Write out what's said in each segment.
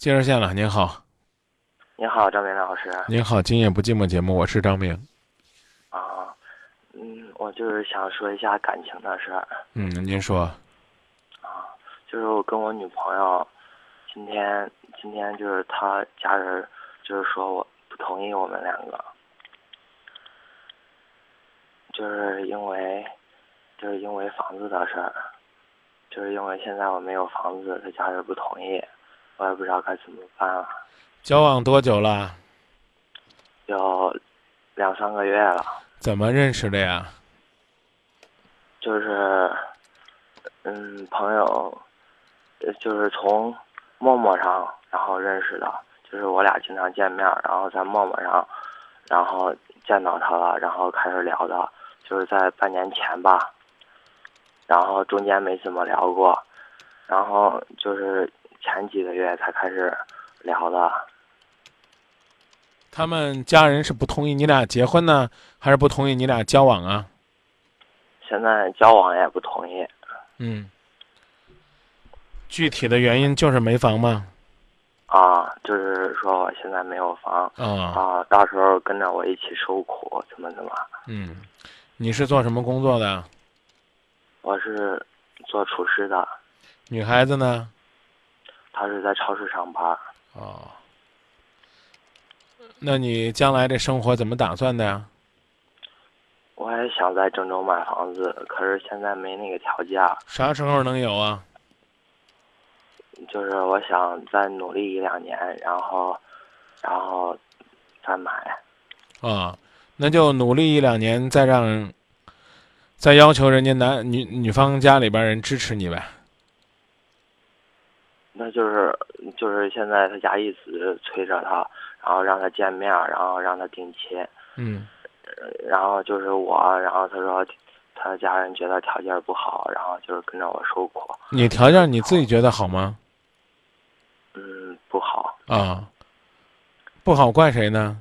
接热线了，您好，您好，张明老师。您好，今夜不寂寞节目，我是张明。啊，嗯，我就是想说一下感情的事儿。嗯，您说。啊，就是我跟我女朋友，今天今天就是她家人，就是说我不同意我们两个，就是因为就是因为房子的事儿，就是因为现在我没有房子，她家人不同意。我也不知道该怎么办啊。交往多久了？有两三个月了。怎么认识的呀？就是，嗯，朋友，就是从陌陌上然后认识的。就是我俩经常见面，然后在陌陌上，然后见到他了，然后开始聊的。就是在半年前吧，然后中间没怎么聊过，然后就是。前几个月才开始聊的，他们家人是不同意你俩结婚呢，还是不同意你俩交往啊？现在交往也不同意。嗯，具体的原因就是没房吗？啊，就是说我现在没有房。啊啊，到时候跟着我一起受苦，怎么怎么？嗯，你是做什么工作的？我是做厨师的。女孩子呢？他是在超市上班。哦，那你将来这生活怎么打算的呀？我也想在郑州买房子，可是现在没那个条件。啥时候能有啊？就是我想再努力一两年，然后，然后再买。啊，那就努力一两年，再让，再要求人家男女女方家里边人支持你呗。那就是就是现在他家一直催着他，然后让他见面，然后让他定亲。嗯。然后就是我，然后他说他家人觉得条件不好，然后就是跟着我受苦。你条件你自己觉得好吗？嗯，不好。啊。不好怪谁呢？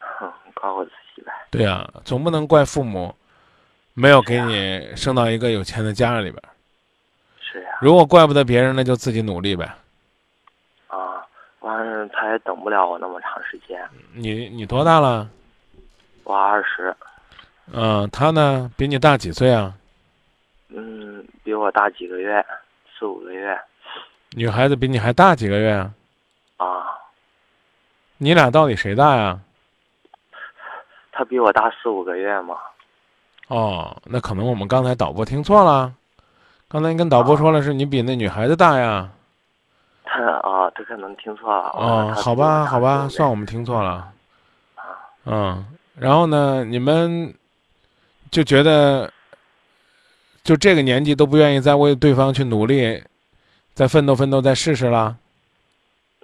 哼，怪我自己呗。对呀，总不能怪父母，没有给你生到一个有钱的家里边。如果怪不得别人，那就自己努力呗。啊，完了，他也等不了我那么长时间。你你多大了？我二十。嗯，他呢？比你大几岁啊？嗯，比我大几个月，四五个月。女孩子比你还大几个月啊？啊。你俩到底谁大呀？他比我大四五个月嘛。哦，那可能我们刚才导播听错了。刚才你跟导播说了，是你比那女孩子大呀？他 啊，他可能听错了。哦，好吧，好吧，算我们听错了。啊嗯，然后呢，你们就觉得，就这个年纪都不愿意再为对方去努力，再奋斗奋斗，再试试了？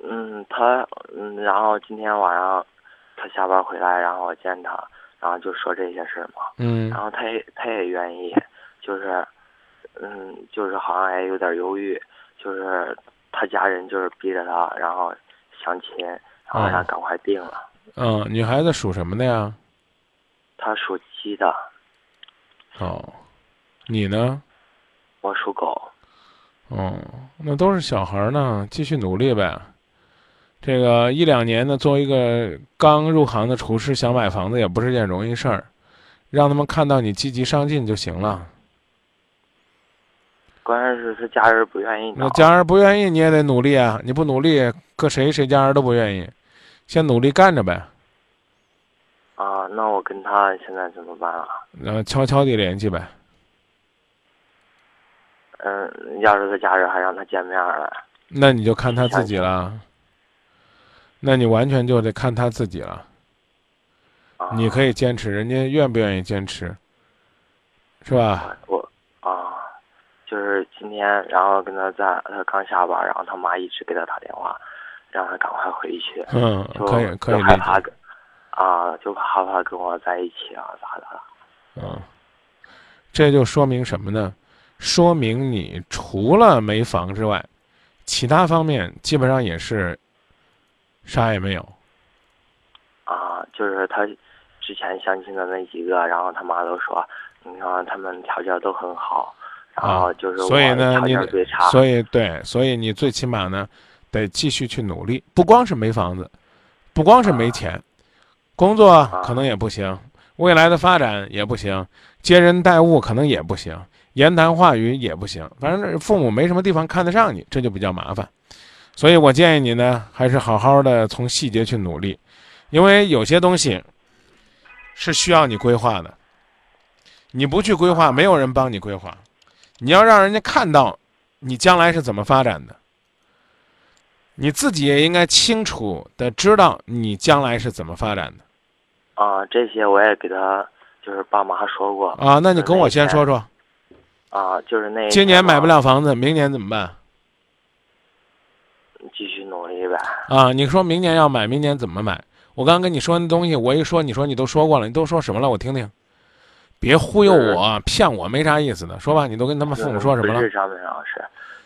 嗯，他嗯，然后今天晚上他下班回来，然后我见他，然后就说这些事嘛。嗯。然后他也他也愿意，就是。嗯，就是好像也有点犹豫，就是他家人就是逼着他，然后相亲，然后让他赶快定了。嗯，女孩子属什么的呀？她属鸡的。哦，你呢？我属狗。哦，那都是小孩呢，继续努力呗。这个一两年呢，作为一个刚入行的厨师，想买房子也不是件容易事儿，让他们看到你积极上进就行了。关键是他家人不愿意。那家人不愿意，你也得努力啊！你不努力，搁谁谁家人都不愿意。先努力干着呗。啊，那我跟他现在怎么办啊？那悄悄地联系呗。嗯，要是他家人还让他见面了，那你就看他自己了。那你完全就得看他自己了。你可以坚持，人家愿不愿意坚持，是吧？我。就是今天，然后跟他在，他刚下班，然后他妈一直给他打电话，让他赶快回去。嗯，可以可以害怕跟啊，就害怕跟我在一起啊，咋的？嗯，这就说明什么呢？说明你除了没房之外，其他方面基本上也是啥也没有。啊，就是他之前相亲的那几个，然后他妈都说，你看他们条件都很好。然后就是所以呢，你，所以对，所以你最起码呢，得继续去努力。不光是没房子，不光是没钱，工作可能也不行，未来的发展也不行，接人待物可能也不行，言谈话语也不行。反正父母没什么地方看得上你，这就比较麻烦。所以我建议你呢，还是好好的从细节去努力，因为有些东西是需要你规划的。你不去规划，没有人帮你规划。你要让人家看到你将来是怎么发展的，你自己也应该清楚的知道你将来是怎么发展的。啊，这些我也给他就是爸妈说过。啊，那你跟我先说说。啊，就是那今年买不了房子，明年怎么办？继续努力呗。啊，你说明年要买，明年怎么买？我刚刚跟你说那东西，我一说，你说你都说过了，你都说什么了？我听听。别忽悠我，骗我没啥意思的。说吧，你都跟他们父母说什么了？不是张明老师，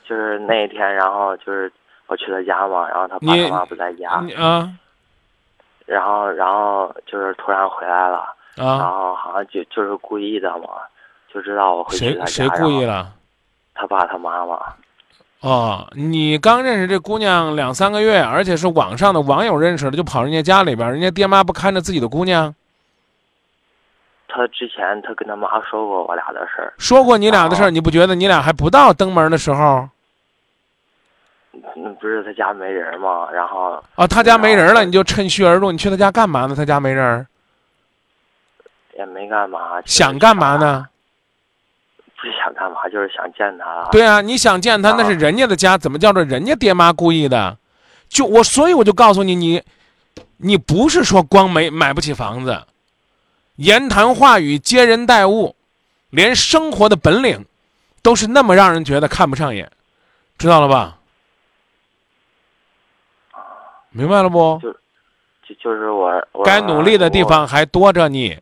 就是那一天，然后就是我去他家嘛，然后他爸他妈不在家。啊。然后，然后就是突然回来了。啊。然后好像就就是故意的嘛，就知道我会去他家。谁谁故意了？他爸他妈妈。哦，你刚认识这姑娘两三个月，而且是网上的网友认识的，就跑人家家里边，人家爹妈不看着自己的姑娘？他之前他跟他妈说过我俩的事儿，说过你俩的事儿，你不觉得你俩还不到登门的时候？嗯，不是他家没人吗？然后啊，他家没人了，你就趁虚而入，你去他家干嘛呢？他家没人，也没干嘛，想干嘛呢？不是想干嘛，就是想见他。对啊，你想见他，那是人家的家，怎么叫做人家爹妈故意的？就我，所以我就告诉你，你，你不是说光没买不起房子，言谈话语、接人待物，连生活的本领，都是那么让人觉得看不上眼，知道了吧？明白了不？就，就就是我，该努力的地方还多着你，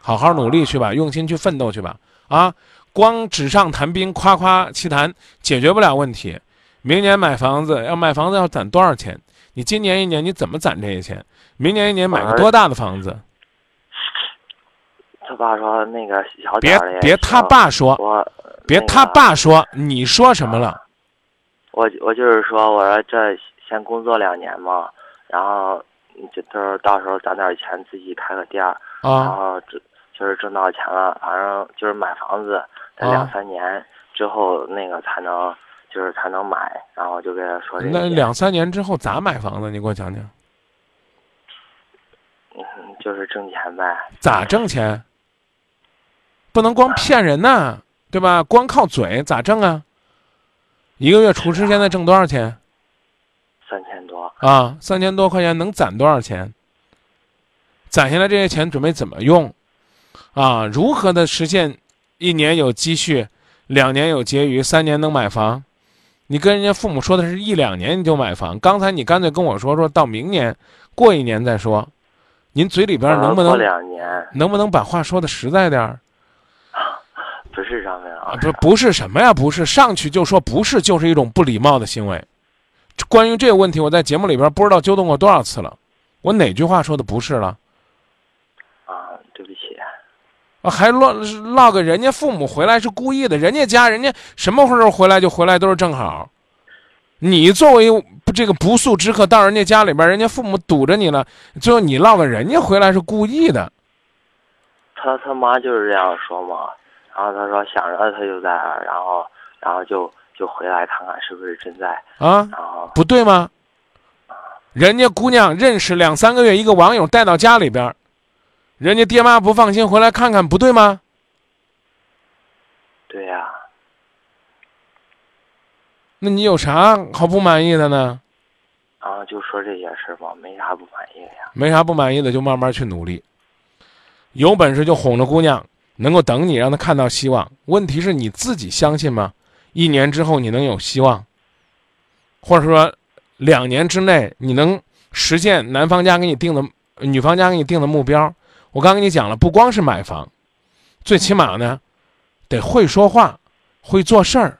好好努力去吧，用心去奋斗去吧。啊，光纸上谈兵、夸夸其谈解决不了问题。明年买房子要买房子要攒多少钱？你今年一年你怎么攒这些钱？明年一年买个多大的房子？他爸说那个小别别他爸说，别他爸说，你说什么了？我我就是说，我说这先工作两年嘛，然后就到时候到时候攒点钱自己开个店儿，然后这。就是挣到钱了，反正就是买房子，在两三年之后那个才能，就是才能买，然后就跟他说这。那两三年之后咋买房子？你给我讲讲。嗯，就是挣钱呗。咋挣钱？不能光骗人呐，对吧？光靠嘴咋挣啊？一个月厨师现在挣多少钱？三千多。啊，三千多块钱能攒多少钱？攒下来这些钱准备怎么用？啊，如何的实现一年有积蓄，两年有结余，三年能买房？你跟人家父母说的是一两年你就买房，刚才你干脆跟我说说到明年，过一年再说。您嘴里边能不能两年？能不能把话说的实在点儿？不是上面啊，不不是什么呀？不是上去就说不是，就是一种不礼貌的行为。关于这个问题，我在节目里边不知道纠正过多少次了。我哪句话说的不是了？啊，对不起还落落个人家父母回来是故意的，人家家人家什么时候回来就回来都是正好。你作为这个不速之客到人家家里边，人家父母堵着你了，最后你落个人家回来是故意的。他他妈就是这样说嘛，然后他说想着他就在那，然后然后就就回来看看是不是真在啊？然后不对吗？人家姑娘认识两三个月，一个网友带到家里边。人家爹妈不放心，回来看看不对吗？对呀。那你有啥好不满意的呢？啊，就说这些事吧，没啥不满意的呀。没啥不满意的，就慢慢去努力。有本事就哄着姑娘，能够等你，让他看到希望。问题是你自己相信吗？一年之后你能有希望，或者说两年之内你能实现男方家给你定的、女方家给你定的目标？我刚跟你讲了，不光是买房，最起码呢，得会说话，会做事儿，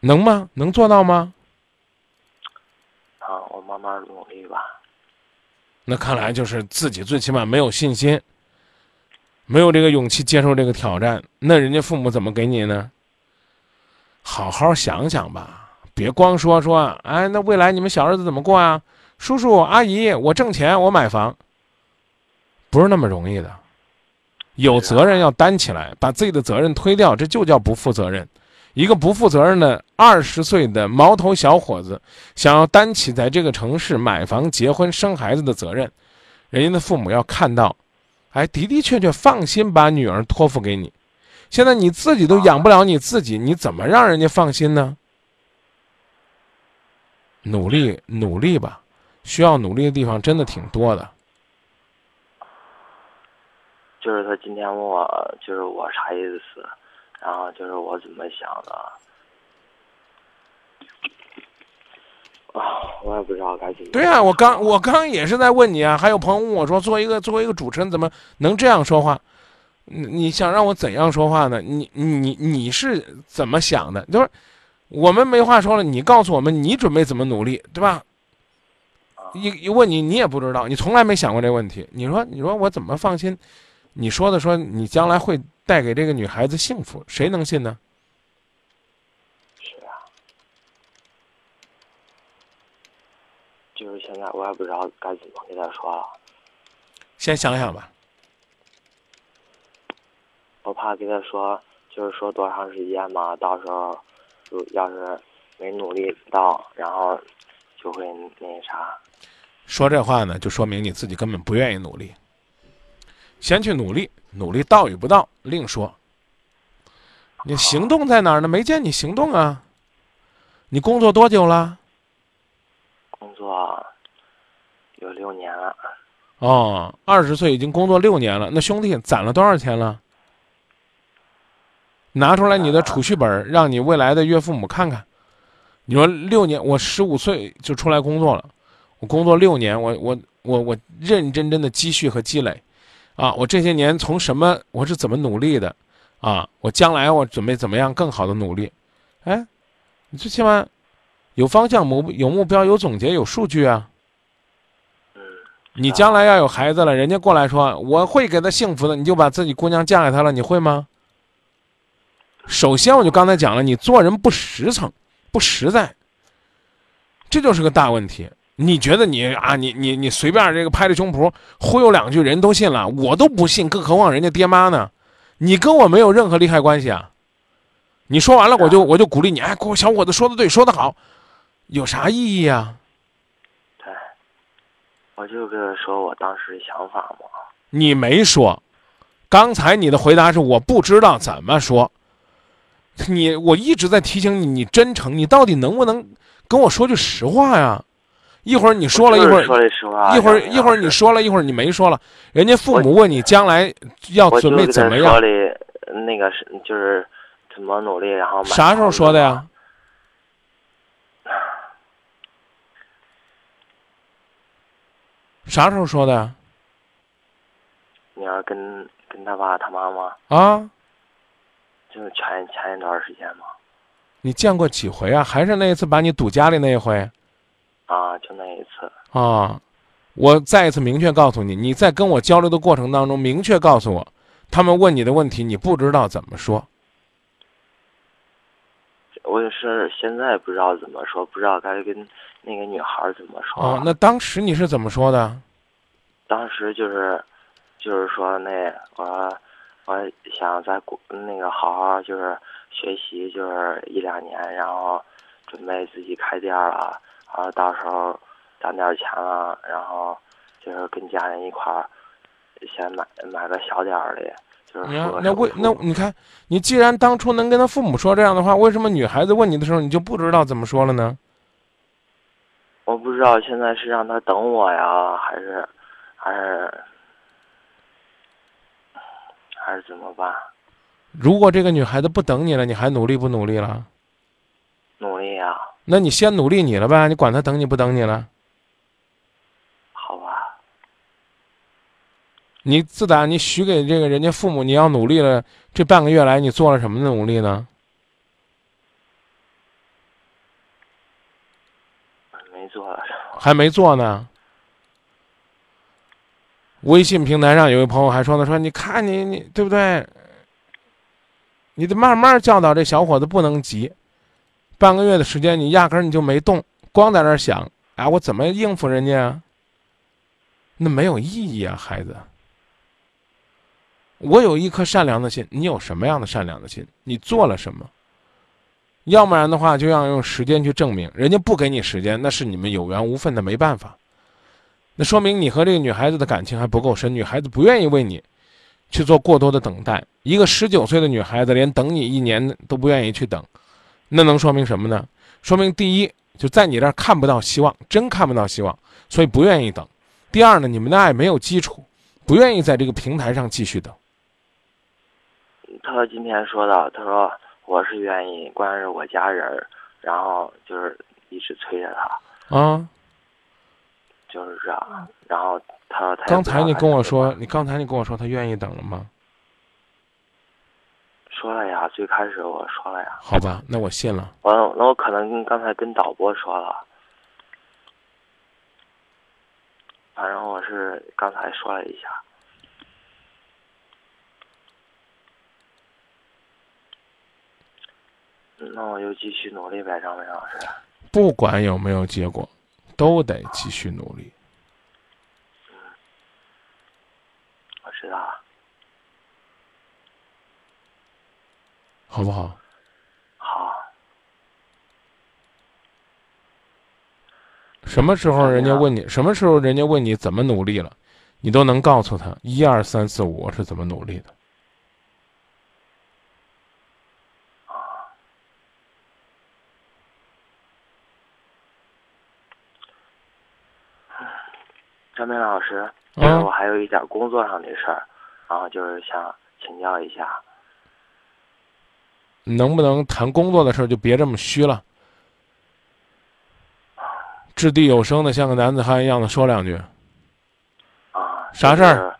能吗？能做到吗？啊，我慢慢努力。那看来就是自己最起码没有信心，没有这个勇气接受这个挑战。那人家父母怎么给你呢？好好想想吧，别光说说，哎，那未来你们小日子怎么过啊？叔叔阿姨，我挣钱，我买房，不是那么容易的。有责任要担起来，把自己的责任推掉，这就叫不负责任。一个不负责任的二十岁的毛头小伙子，想要担起在这个城市买房、结婚、生孩子的责任，人家的父母要看到，哎，的的确确放心把女儿托付给你。现在你自己都养不了你自己，你怎么让人家放心呢？努力努力吧，需要努力的地方真的挺多的。就是他今天问我，就是我啥意思？然后就是我怎么想的，啊，我也不知道该怎么。对啊，我刚我刚也是在问你啊。还有朋友问我说，作为一个作为一个主持人，怎么能这样说话？你你想让我怎样说话呢？你你你是怎么想的？就是我们没话说了，你告诉我们你准备怎么努力，对吧？一一问你，你也不知道，你从来没想过这个问题。你说你说我怎么放心？你说的说你将来会。带给这个女孩子幸福，谁能信呢？是啊，就是现在我也不知道该怎么跟他说了。先想想吧。我怕跟他说，就是说多长时间嘛，到时候就要是没努力到，然后就会那啥。说这话呢，就说明你自己根本不愿意努力。先去努力，努力到与不到另说。你行动在哪儿呢？没见你行动啊！你工作多久了？工作有六年了。哦，二十岁已经工作六年了。那兄弟攒了多少钱了？拿出来你的储蓄本，让你未来的岳父母看看。你说六年，我十五岁就出来工作了，我工作六年，我我我我认认真真的积蓄和积累。啊，我这些年从什么，我是怎么努力的，啊，我将来我准备怎么样更好的努力，哎，你最起码有方向、目有目标、有总结、有数据啊。你将来要有孩子了，人家过来说我会给他幸福的，你就把自己姑娘嫁给他了，你会吗？首先，我就刚才讲了，你做人不实诚、不实在，这就是个大问题。你觉得你啊，你你你随便这个拍着胸脯忽悠两句，人都信了，我都不信，更何况人家爹妈呢？你跟我没有任何利害关系啊！你说完了，我就我就鼓励你，哎，小伙子说的对，说的好，有啥意义啊？对，我就跟他说我当时的想法嘛。你没说，刚才你的回答是我不知道怎么说。你我一直在提醒你，你真诚，你到底能不能跟我说句实话呀？一会儿你说了一会儿，一会儿一会儿你说了一会儿你没说了，人家父母问你将来要准备怎么样？那个是就是怎么努力，然后 啥时候说的呀？啥时候说的？你要跟跟他爸他妈妈啊？就是前前一段时间嘛。你见过几回啊？还是那一次把你堵家里那一回？啊，就那一次啊！我再一次明确告诉你，你在跟我交流的过程当中，明确告诉我，他们问你的问题，你不知道怎么说。我也是现在不知道怎么说，不知道该跟那个女孩怎么说。哦，那当时你是怎么说的？当时就是，就是说那我我想在国那个好好就是学习，就是一两年，然后准备自己开店了。然后到时候攒点钱了，然后就是跟家人一块儿先买买个小点儿的，就是说那为那你看，你既然当初能跟他父母说这样的话，为什么女孩子问你的时候你就不知道怎么说了呢？我不知道现在是让他等我呀，还是还是还是怎么办？如果这个女孩子不等你了，你还努力不努力了？那你先努力你了呗，你管他等你不等你了？好吧。你自打你许给这个人家父母你要努力了，这半个月来你做了什么努力呢？没做。还没做呢。微信平台上有一朋友还说呢，说你看你你对不对？你得慢慢教导这小伙子，不能急。半个月的时间，你压根儿你就没动，光在那儿想，哎，我怎么应付人家？那没有意义啊，孩子。我有一颗善良的心，你有什么样的善良的心？你做了什么？要不然的话，就要用时间去证明。人家不给你时间，那是你们有缘无分的，没办法。那说明你和这个女孩子的感情还不够深，女孩子不愿意为你去做过多的等待。一个十九岁的女孩子连等你一年都不愿意去等，那能说明什么呢？说明第一，就在你这儿看不到希望，真看不到希望，所以不愿意等。第二呢，你们的爱没有基础，不愿意在这个平台上继续等。他今天说的，他说我是愿意，关键是我家人，然后就是一直催着他，啊，就是这样。然后他说他刚才你跟我说，你刚才你跟我说他愿意等了吗？说了呀，最开始我说了呀，好吧，那我信了。完了，那我可能跟刚才跟导播说了，反正我是刚才说了一下，那我就继续努力呗，张明老师。不管有没有结果，都得继续努力。嗯我知道了，好不好？好，什么时候人家问你，什么时候人家问你怎么努力了，你都能告诉他一二三四五是怎么努力的。张明老师，就是嗯我还有一点工作上的事儿，然后就是想请教一下。能不能谈工作的事儿就别这么虚了，掷地有声的像个男子汉一样的说两句。啊，啥事儿？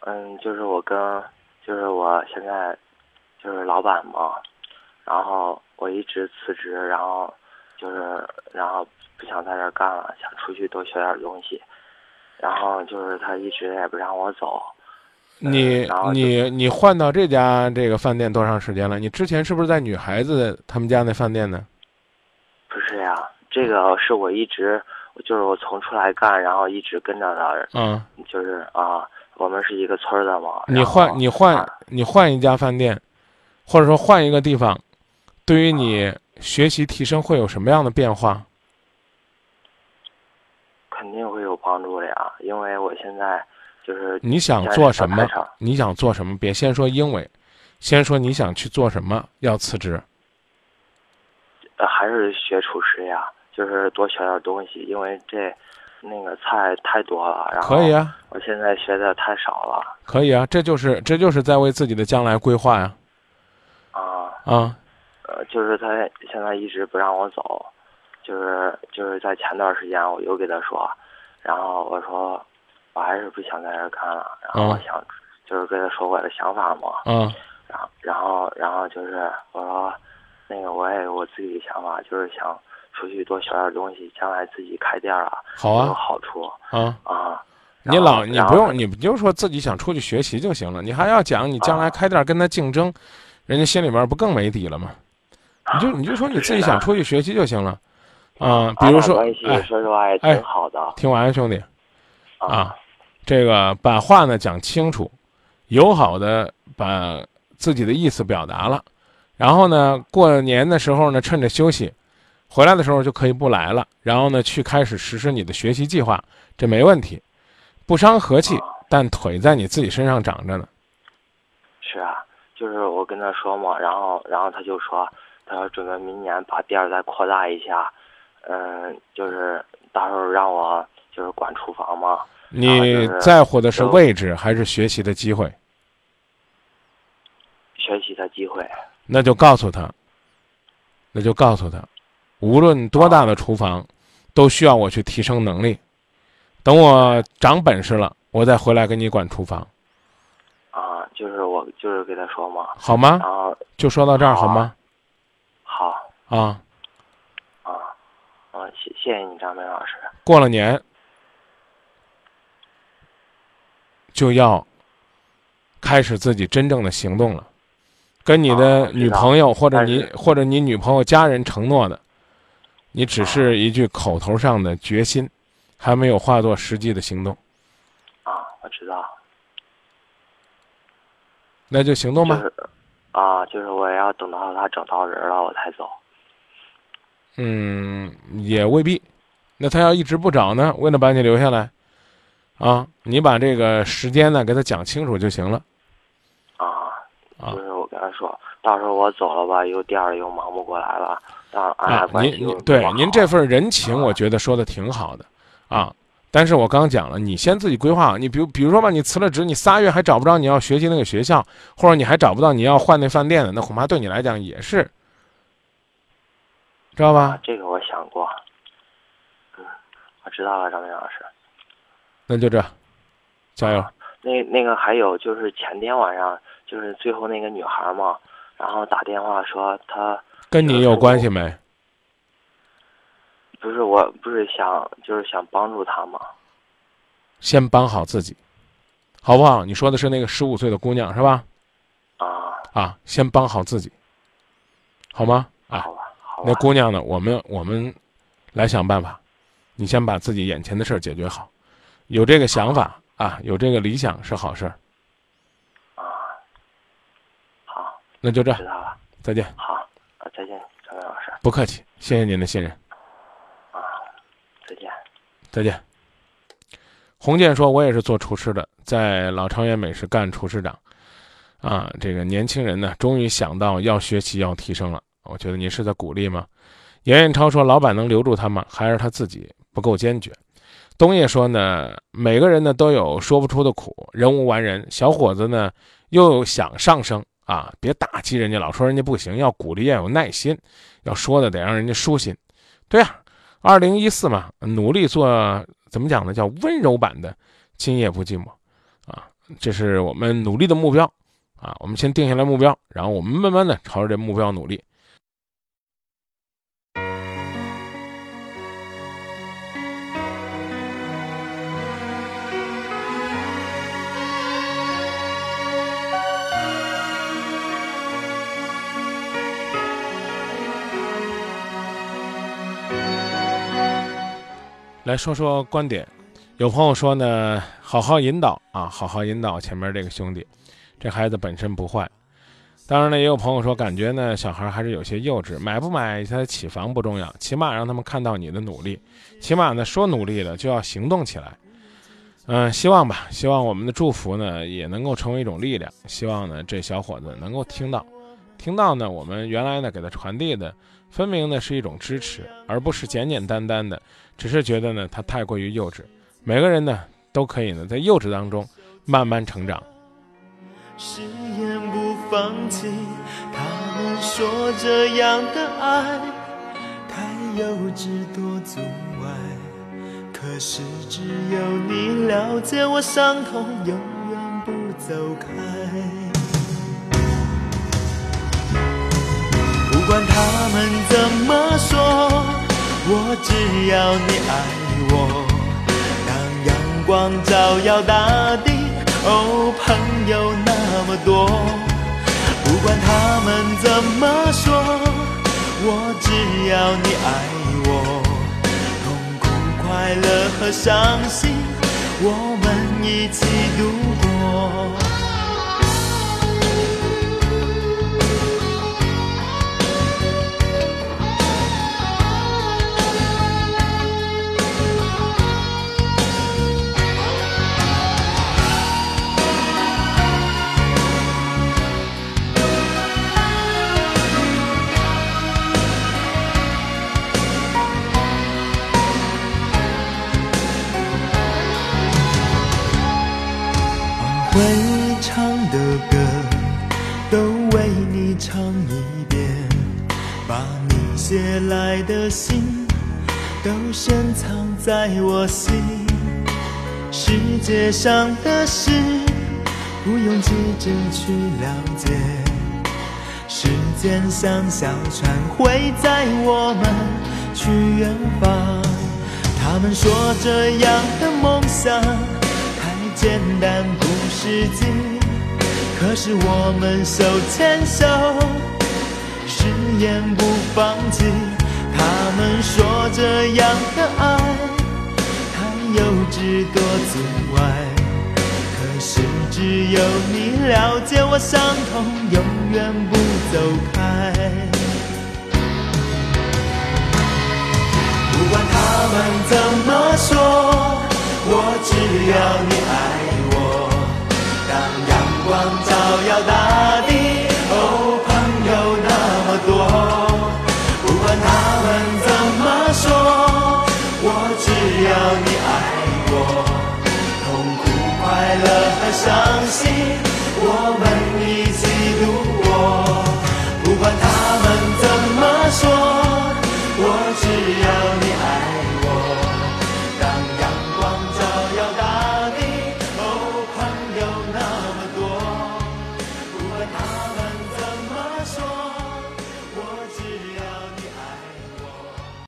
嗯，就是我跟，就是我现在就是老板嘛，然后我一直辞职，然后就是然后不想在这儿干了，想出去多学点东西，然后就是他一直也不让我走。你你你换到这家这个饭店多长时间了？你之前是不是在女孩子他们家那饭店呢？不是呀，这个是我一直就是我从出来干，然后一直跟着的，嗯，就是啊，我们是一个村儿的嘛。你换你换啊你换一家饭店，或者说换一个地方，对于你学习提升会有什么样的变化？肯定会有帮助的呀，因为我现在就是你想做什么？你想做什么？别先说因为，先说你想去做什么，要辞职。呃还是学厨师呀，就是多学点东西，因为这那个菜太多了，然后可以啊，我现在学的太少了可以啊，这就是这就是在为自己的将来规划呀。啊，啊，呃，就是他现在一直不让我走，就是就是在前段时间我又给他说，然后我说我还是不想在这儿干了，然后想就是跟他说我的想法嘛，嗯，然后然后然后就是我说那个我也有我自己的想法，就是想出去多学点东西，将来自己开店啊，有好啊，好处啊，啊。你老你不用你就说自己想出去学习就行了，你还要讲你将来啊。开店跟他竞争，人家心里边不更没底了吗？你就 你就说你自己想出去学习就行了，啊，比如说，哎，说实话也哎挺好的听完兄弟，啊啊，这个把话呢讲清楚，友好的把自己的意思表达了，然后呢，过年的时候呢，趁着休息，回来的时候就可以不来了，然后呢，去开始实施你的学习计划，这没问题，不伤和气，但腿在你自己身上长着呢。是啊，就是我跟他说嘛，然后然后他就说，他说准备明年把店儿再扩大一下，嗯，就是到时候让我就是管厨房嘛，你在乎的是位置还是学习的机会？学习的机会。那就告诉他，那就告诉他，无论多大的厨房，都需要我去提升能力。等我长本事了，我再回来给你管厨房，啊，就是我就是跟他说嘛，好吗然？后就说到这儿，好吗？好啊，啊，啊，谢谢谢你张明老师，过了年，就要开始自己真正的行动了。跟你的女朋友或者你或者你女朋友家人承诺的，你只是一句口头上的决心，还没有化作实际的行动。啊，我知道。那就行动吧。啊，就是我要等到他找到人了，我才走。嗯，也未必。那他要一直不找呢？为了把你留下来，啊，你把这个时间呢给他讲清楚就行了。啊，就是我跟他说，到时候我走了吧，又店里又忙不过来了，让俺俩关系对您这份人情，我觉得说的挺好的，啊。但是我刚讲了，你先自己规划好。你比如，比如说吧，你辞了职，你仨月还找不着你要学习那个学校，或者你还找不到你要换那饭店的，那恐怕对你来讲也是，知道吧？这个我想过，嗯，我知道了，张明老师。那就这样，加油。那那个还有就是前天晚上，就是最后那个女孩嘛，然后打电话说她跟你有关系没？不是，我不是想，就是想帮助她嘛。先帮好自己，好不好？你说的是那个十五岁的姑娘是吧？啊啊，先帮好自己，好吗？啊，好吧，好。那姑娘呢？我们我们来想办法。你先把自己眼前的事儿解决好，有这个想法啊，有这个理想是好事儿。啊，好，那就这，知道了。再见。好，啊，再见，张明老师。不客气，谢谢您的信任。啊再见，再见。洪建说：“我也是做厨师的，在老长源美食干厨师长。啊，这个年轻人呢，终于想到要学习、要提升了。我觉得您是在鼓励吗？”严艳超说：“老板能留住他吗？还是他自己不够坚决？”东叶说：“呢，每个人呢都有说不出的苦，人无完人。小伙子呢又想上升啊，别打击人家，老说人家不行，要鼓励，要有耐心，要说的得让人家舒心。对呀。”二零一四嘛，努力做怎么讲呢？叫温柔版的今夜不寂寞，啊，这是我们努力的目标，啊，我们先定下来目标，然后我们慢慢的朝着这目标努力。来说说观点，有朋友说呢，好好引导啊，好好引导前面这个兄弟，这孩子本身不坏。当然呢，也有朋友说，感觉呢小孩还是有些幼稚，买不买他起房不重要，起码让他们看到你的努力，起码呢说努力了就要行动起来。嗯，希望吧，希望我们的祝福呢也能够成为一种力量，希望呢这小伙子能够听到，听到呢我们原来呢给他传递的。分明呢是一种支持，而不是简简单单的，只是觉得呢他太过于幼稚。每个人呢都可以呢在幼稚当中慢慢成长。誓言不放弃，他们说这样的爱太幼稚多阻碍，可是只有你了解我伤痛，永远不走开。不管他们怎么说，我只要你爱我。当阳光照耀大地，哦，朋友那么多。不管他们怎么说，我只要你爱我。痛苦、快乐和伤心，我们一起度过。会唱的歌都为你唱一遍，把你写来的信都深藏在我心，世界上的事不用急着去了解，时间像小船会载我们去远方。他们说这样的梦想简单不实际，可是我们手牵手，誓言不放弃。他们说这样的爱太幼稚多阻碍，可是只有你了解我伤痛，永远不走开。不管他们怎么说。我只要你